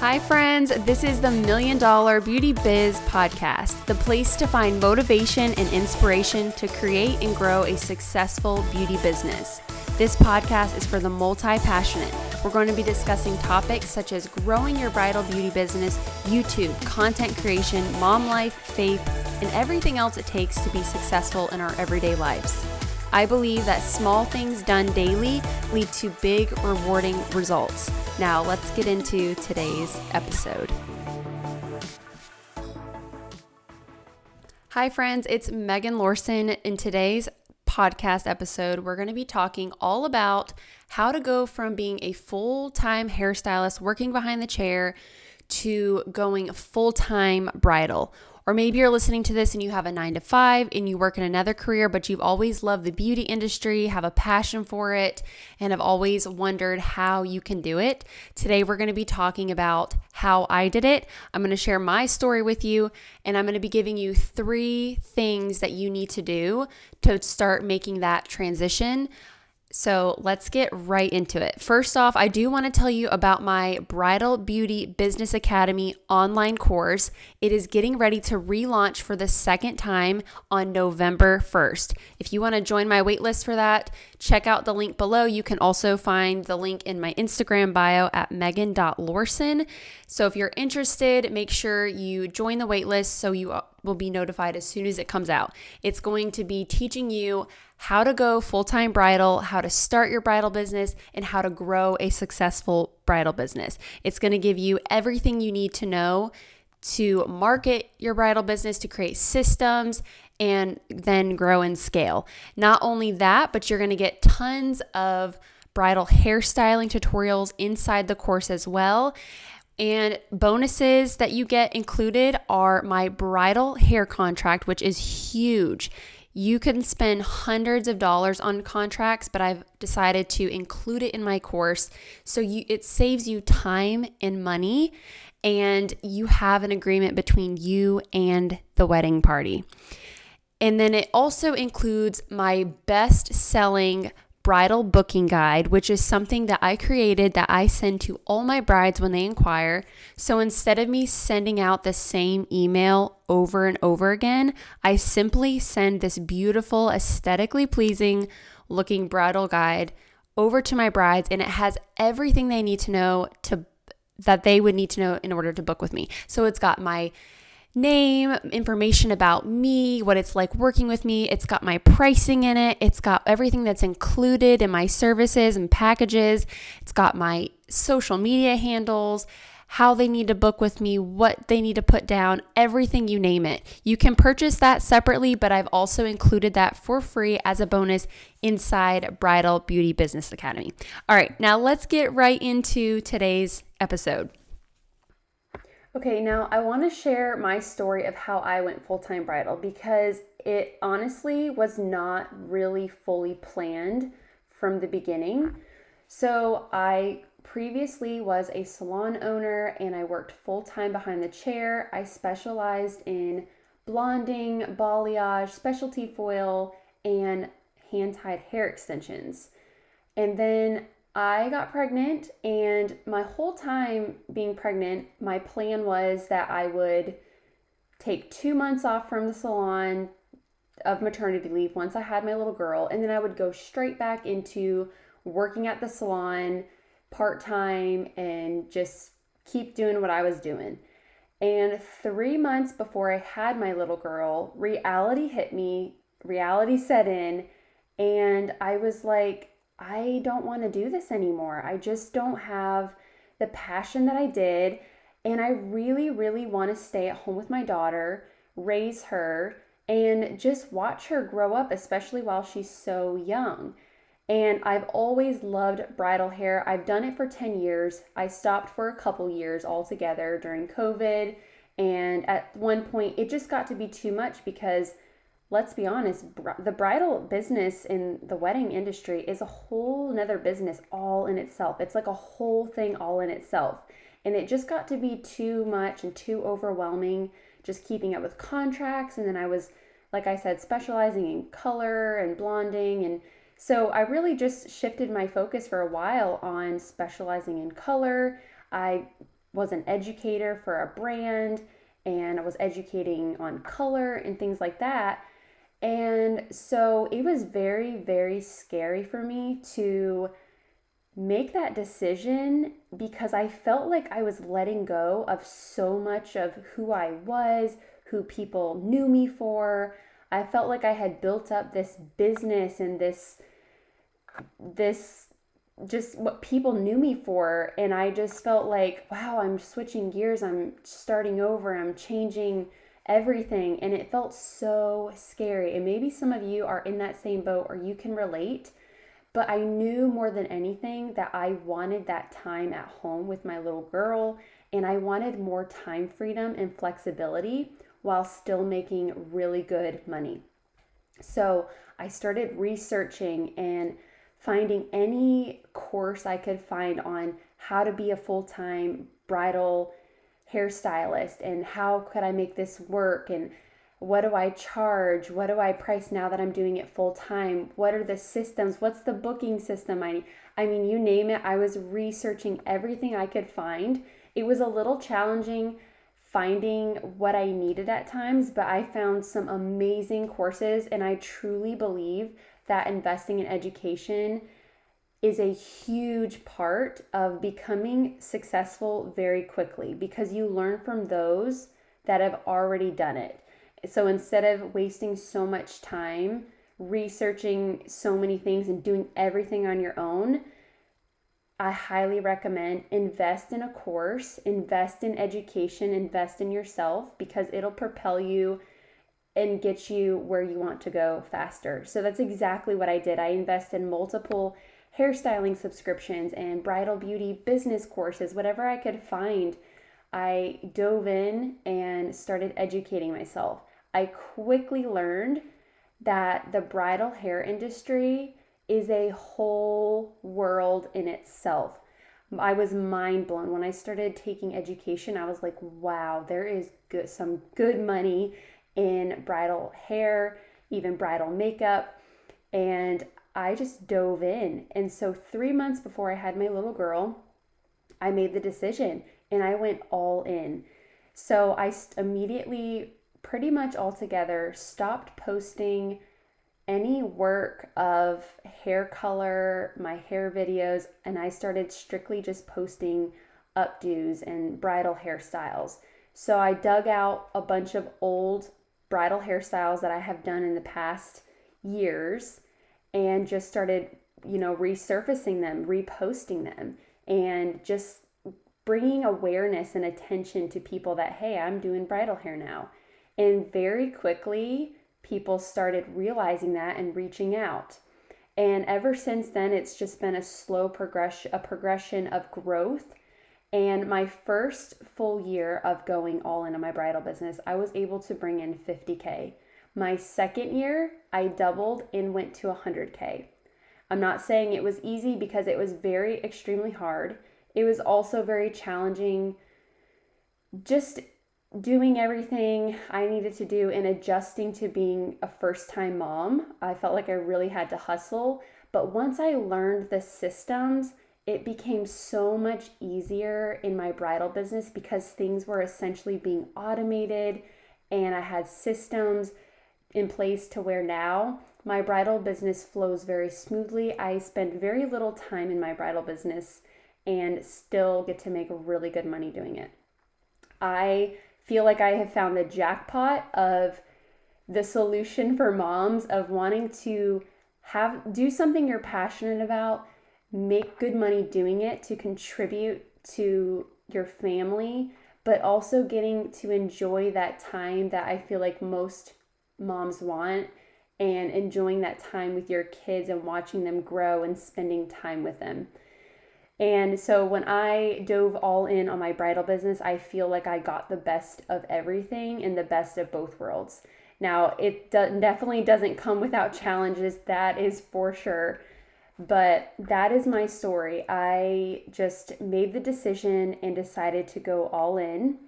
Hi, friends. This is the Million Dollar Beauty Biz Podcast, the place to find motivation and inspiration to create and grow a successful beauty business. This podcast is for the multi passionate. We're going to be discussing topics such as growing your bridal beauty business, YouTube, content creation, mom life, faith, and everything else it takes to be successful in our everyday lives. I believe that small things done daily lead to big, rewarding results. Now, let's get into today's episode. Hi, friends, it's Megan Lorson. In today's podcast episode, we're going to be talking all about how to go from being a full time hairstylist working behind the chair to going full time bridal or maybe you're listening to this and you have a nine to five and you work in another career, but you've always loved the beauty industry, have a passion for it, and have always wondered how you can do it. Today, we're going to be talking about how I did it. I'm going to share my story with you, and I'm going to be giving you three things that you need to do to start making that transition. So let's get right into it. First off, I do want to tell you about my Bridal Beauty Business Academy online course. It is getting ready to relaunch for the second time on November 1st. If you want to join my waitlist for that, check out the link below. You can also find the link in my Instagram bio at megan.lorson. So if you're interested, make sure you join the waitlist so you will be notified as soon as it comes out. It's going to be teaching you how to go full time bridal, how to start your bridal business, and how to grow a successful bridal business. It's going to give you everything you need to know to market your bridal business, to create systems, and then grow and scale. Not only that, but you're going to get tons of bridal hairstyling tutorials inside the course as well. And bonuses that you get included are my bridal hair contract, which is huge. You can spend hundreds of dollars on contracts, but I've decided to include it in my course so you it saves you time and money and you have an agreement between you and the wedding party. And then it also includes my best selling bridal booking guide, which is something that I created that I send to all my brides when they inquire. So instead of me sending out the same email over and over again, I simply send this beautiful, aesthetically pleasing looking bridal guide over to my brides and it has everything they need to know to that they would need to know in order to book with me. So it's got my name, information about me, what it's like working with me. It's got my pricing in it. It's got everything that's included in my services and packages. It's got my social media handles, how they need to book with me, what they need to put down, everything you name it. You can purchase that separately, but I've also included that for free as a bonus inside Bridal Beauty Business Academy. All right, now let's get right into today's episode. Okay, now I want to share my story of how I went full time bridal because it honestly was not really fully planned from the beginning. So, I previously was a salon owner and I worked full time behind the chair. I specialized in blonding, balayage, specialty foil, and hand tied hair extensions. And then I got pregnant, and my whole time being pregnant, my plan was that I would take two months off from the salon of maternity leave once I had my little girl, and then I would go straight back into working at the salon part time and just keep doing what I was doing. And three months before I had my little girl, reality hit me, reality set in, and I was like, I don't want to do this anymore. I just don't have the passion that I did. And I really, really want to stay at home with my daughter, raise her, and just watch her grow up, especially while she's so young. And I've always loved bridal hair. I've done it for 10 years. I stopped for a couple years altogether during COVID. And at one point, it just got to be too much because let's be honest, the bridal business in the wedding industry is a whole nother business all in itself. It's like a whole thing all in itself. And it just got to be too much and too overwhelming, just keeping up with contracts. And then I was, like I said, specializing in color and blonding. And so I really just shifted my focus for a while on specializing in color. I was an educator for a brand and I was educating on color and things like that. And so it was very, very scary for me to make that decision because I felt like I was letting go of so much of who I was, who people knew me for. I felt like I had built up this business and this this just what people knew me for. And I just felt like wow, I'm switching gears, I'm starting over, I'm changing everything and it felt so scary. And maybe some of you are in that same boat or you can relate. But I knew more than anything that I wanted that time at home with my little girl and I wanted more time freedom and flexibility while still making really good money. So I started researching and finding any course I could find on how to be a full time bridal hairstylist and how could I make this work and what do I charge? What do I price now that I'm doing it full time? What are the systems? What's the booking system I need? I mean, you name it. I was researching everything I could find. It was a little challenging finding what I needed at times, but I found some amazing courses and I truly believe that investing in education is a huge part of becoming successful very quickly because you learn from those that have already done it. So instead of wasting so much time researching so many things and doing everything on your own, I highly recommend invest in a course, invest in education, invest in yourself because it'll propel you and get you where you want to go faster. So that's exactly what I did. I invest in multiple hairstyling subscriptions and bridal beauty business courses, whatever I could find. I dove in and started educating myself. I quickly learned that the bridal hair industry is a whole world in itself. I was mind blown when I started taking education. I was like, wow, there is good some good money in bridal hair, even bridal makeup. And I just dove in. And so, three months before I had my little girl, I made the decision and I went all in. So, I immediately, pretty much altogether, stopped posting any work of hair color, my hair videos, and I started strictly just posting updos and bridal hairstyles. So I dug out a bunch of old bridal hairstyles that I have done in the past years and just started, you know, resurfacing them, reposting them, and just bringing awareness and attention to people that, hey, I'm doing bridal hair now. And very quickly, people started realizing that and reaching out. And ever since then, it's just been a slow progression, a progression of growth. And my first full year of going all into my bridal business, I was able to bring in 50K. My second year, I doubled and went to 100K. I'm not saying it was easy because it was very extremely hard. It was also very challenging just doing everything I needed to do and adjusting to being a first time mom. I felt like I really had to hustle. But once I learned the systems, it became so much easier in my bridal business because things were essentially being automated and I had systems in place to where now my bridal business flows very smoothly. I spend very little time in my bridal business and still get to make really good money doing it. I feel like I have found the jackpot of the solution for moms of wanting to have do something you're passionate about, make good money doing it to contribute to your family, but also getting to enjoy that time that I feel like most moms want and enjoying that time with your kids and watching them grow and spending time with them. And so when I dove all in on my bridal business, I feel like I got the best of everything and the best of both worlds. Now, it do- definitely doesn't come without challenges, that is for sure. But that is my story. I just made the decision and decided to go all in.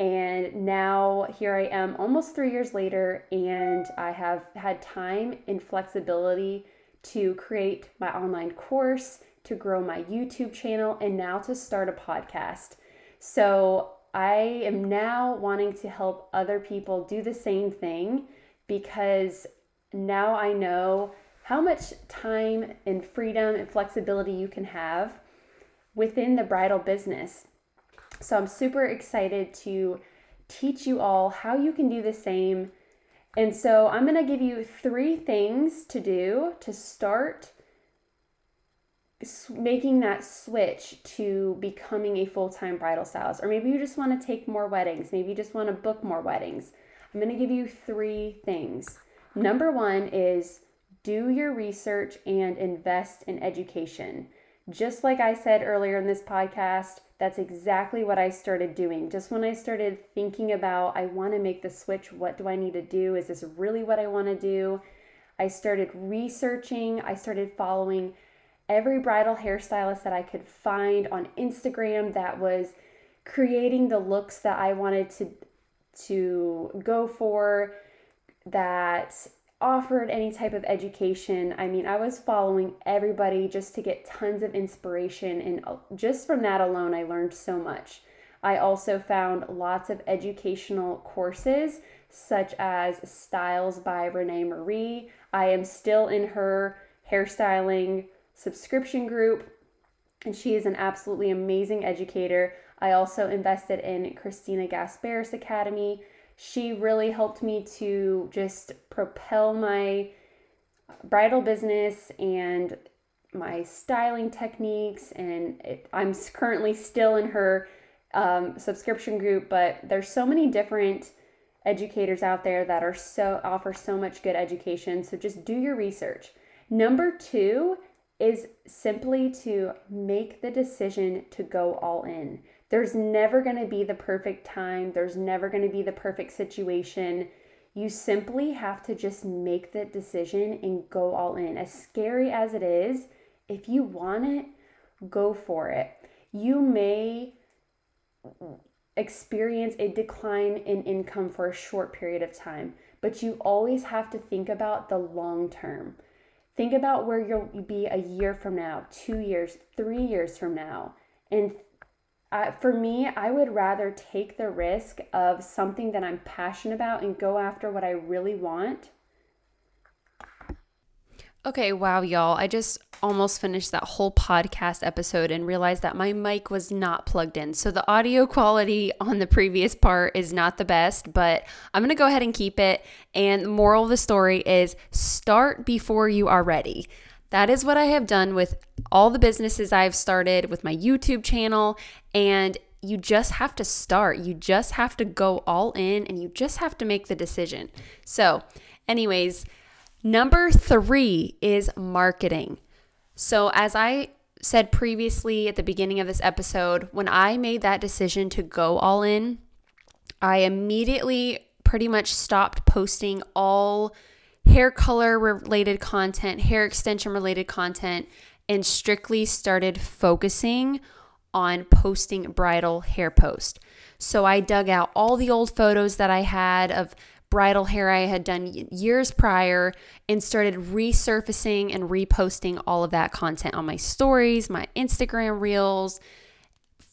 And now here I am almost three years later, and I have had time and flexibility to create my online course, to grow my YouTube channel, and now to start a podcast. So I am now wanting to help other people do the same thing because now I know how much time and freedom and flexibility you can have within the bridal business. So I'm super excited to teach you all how you can do the same. And so I'm going to give you three things to do to start making that switch to becoming a full-time bridal stylist. Or maybe you just want to take more weddings. Maybe you just want to book more weddings. I'm going to give you three things. Number one is do your research and invest in education just like i said earlier in this podcast that's exactly what i started doing. Just when i started thinking about i want to make the switch what do i need to do? Is this really what i want to do? I started researching i started following every bridal hairstylist that I could find on Instagram that was creating the looks that I wanted to to go for that offered any type of education. I mean, I was following everybody just to get tons of inspiration and uh, just from that alone I learned so much. I also found lots of educational courses such as Styles by Renee Marie. I am still in her hairstyling subscription group, and she is an absolutely amazing educator. I also invested in Kristina Gasperas Academy. She really helped me to just propel my bridal business and my styling techniques. And it, I'm currently still in her um, subscription group, but there's so many different educators out there that are so offer so much good education. So just do your research. Number two is simply to make the decision to go all in. There's never going to be the perfect time, there's never going to be the perfect situation. You simply have to just make the decision and go all in. As scary as it is, if you want it, go for it. You may experience a decline in income for a short period of time, but you always have to think about the long term. Think about where you'll be a year from now, two years, three years from now. And uh, for me, I would rather take the risk of something that I'm passionate about and go after what I really want Okay, wow, y'all. I just almost finished that whole podcast episode and realized that my mic was not plugged in. So the audio quality on the previous part is not the best, but I'm going to go ahead and keep it. And the moral of the story is start before you are ready. That is what I have done with all the businesses I've started with my YouTube channel. And you just have to start. You just have to go all in and you just have to make the decision. So, anyways, Number three is marketing. So, as I said previously at the beginning of this episode, when I made that decision to go all in, I immediately pretty much stopped posting all hair color related content, hair extension related content, and strictly started focusing on posting bridal hair post. So I dug out all the old photos that I had of bridal hair I had done years prior and started resurfacing and reposting all of that content on my stories, my Instagram reels,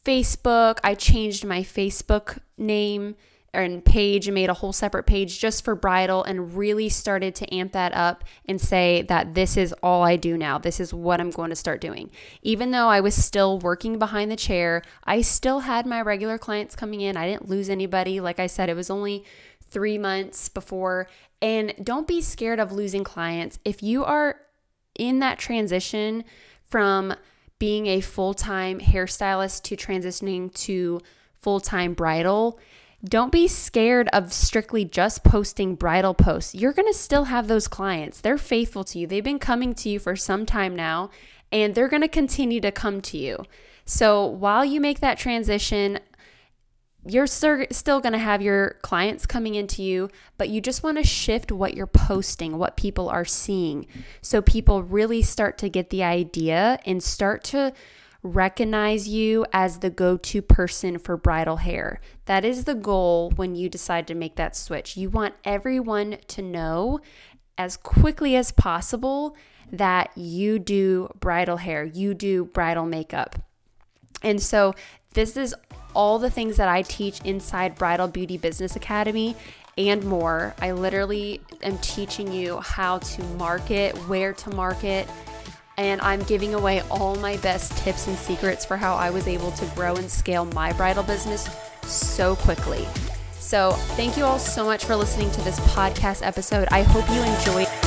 Facebook. I changed my Facebook name and page and made a whole separate page just for bridal and really started to amp that up and say that this is all I do now. This is what I'm going to start doing. Even though I was still working behind the chair, I still had my regular clients coming in. I didn't lose anybody. Like I said, it was only three months before. And don't be scared of losing clients. If you are in that transition from being a full time hairstylist to transitioning to full time bridal, don't be scared of strictly just posting bridal posts. You're going to still have those clients. They're faithful to you. They've been coming to you for some time now, and they're going to continue to come to you. So while you make that transition, you're still going to have your clients coming into you, but you just want to shift what you're posting, what people are seeing. So people really start to get the idea and start to recognize you as the go to person for bridal hair. That is the goal when you decide to make that switch. You want everyone to know as quickly as possible that you do bridal hair, you do bridal makeup. And so this is all the things that I teach inside Bridal Beauty Business Academy and more. I literally am teaching you how to market, where to market, and I'm giving away all my best tips and secrets for how I was able to grow and scale my bridal business so quickly. So, thank you all so much for listening to this podcast episode. I hope you enjoyed